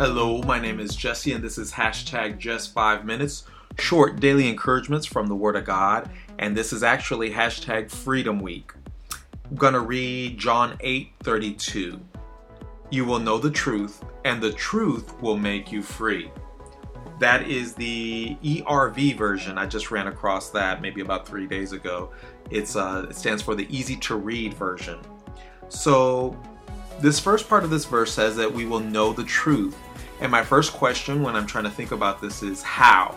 Hello, my name is Jesse, and this is hashtag just five minutes, short daily encouragements from the Word of God. And this is actually hashtag Freedom Week. I'm going to read John 8 32. You will know the truth, and the truth will make you free. That is the ERV version. I just ran across that maybe about three days ago. It's uh, it stands for the easy to read version. So, this first part of this verse says that we will know the truth and my first question when I'm trying to think about this is how?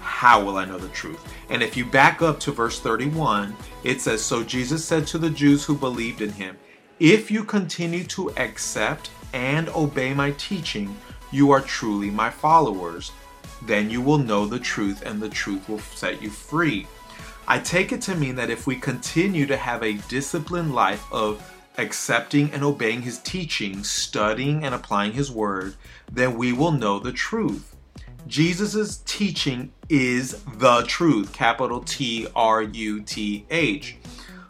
How will I know the truth? And if you back up to verse 31, it says So Jesus said to the Jews who believed in him, If you continue to accept and obey my teaching, you are truly my followers. Then you will know the truth, and the truth will set you free. I take it to mean that if we continue to have a disciplined life of accepting and obeying his teaching, studying and applying his word, then we will know the truth. Jesus' teaching is the truth, capital T R U T H.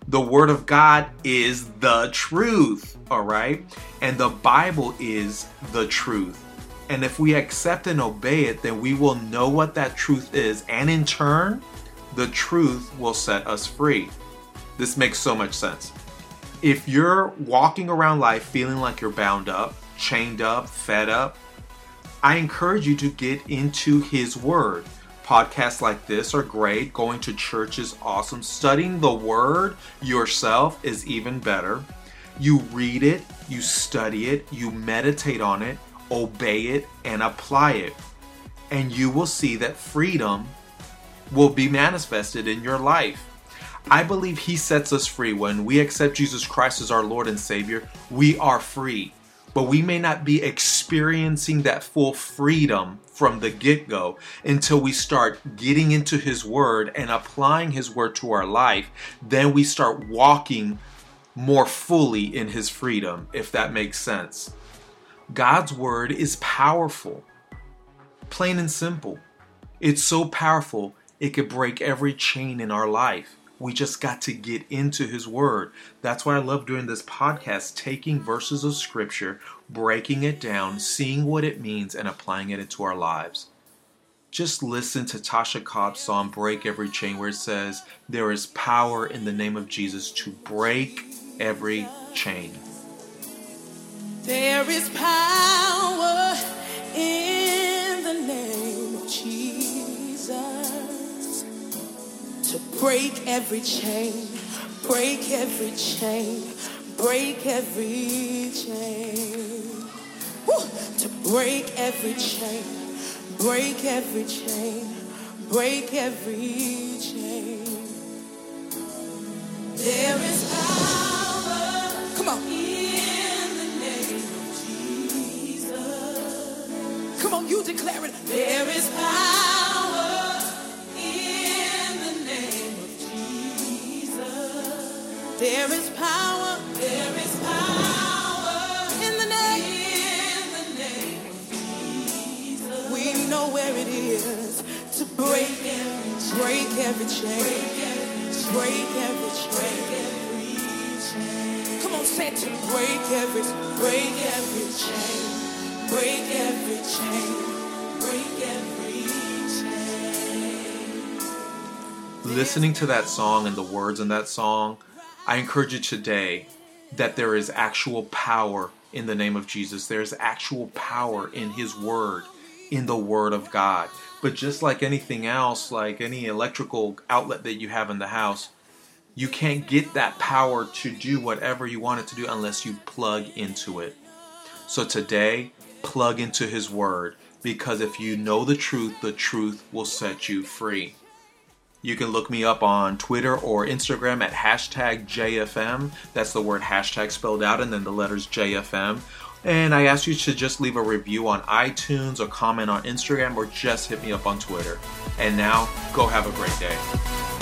The Word of God is the truth, all right? And the Bible is the truth. And if we accept and obey it, then we will know what that truth is. And in turn, the truth will set us free. This makes so much sense if you're walking around life feeling like you're bound up, chained up, fed up, I encourage you to get into His Word. Podcasts like this are great. Going to church is awesome. Studying the Word yourself is even better. You read it, you study it, you meditate on it, obey it, and apply it. And you will see that freedom will be manifested in your life. I believe He sets us free. When we accept Jesus Christ as our Lord and Savior, we are free. But we may not be experiencing that full freedom from the get go until we start getting into His Word and applying His Word to our life. Then we start walking more fully in His freedom, if that makes sense. God's Word is powerful, plain and simple. It's so powerful, it could break every chain in our life. We just got to get into His Word. That's why I love doing this podcast, taking verses of Scripture, breaking it down, seeing what it means, and applying it into our lives. Just listen to Tasha Cobbs' song, Break Every Chain, where it says, There is power in the name of Jesus to break every chain. There is power in break every chain, break every chain, break every chain. Woo! To break every chain, break every chain, break every chain. There is power. Come on. In the name of Jesus. Come on, you declare it. There is power. There is power. There is power in the name. In the name Jesus. We know where it is to break every break every chain. Break every chain. Come on, say it to break every break every chain. Break every chain. Break every chain. Listening to that song and the words in that song I encourage you today that there is actual power in the name of Jesus. There's actual power in His Word, in the Word of God. But just like anything else, like any electrical outlet that you have in the house, you can't get that power to do whatever you want it to do unless you plug into it. So today, plug into His Word because if you know the truth, the truth will set you free. You can look me up on Twitter or Instagram at hashtag JFM. That's the word hashtag spelled out and then the letters JFM. And I ask you to just leave a review on iTunes or comment on Instagram or just hit me up on Twitter. And now, go have a great day.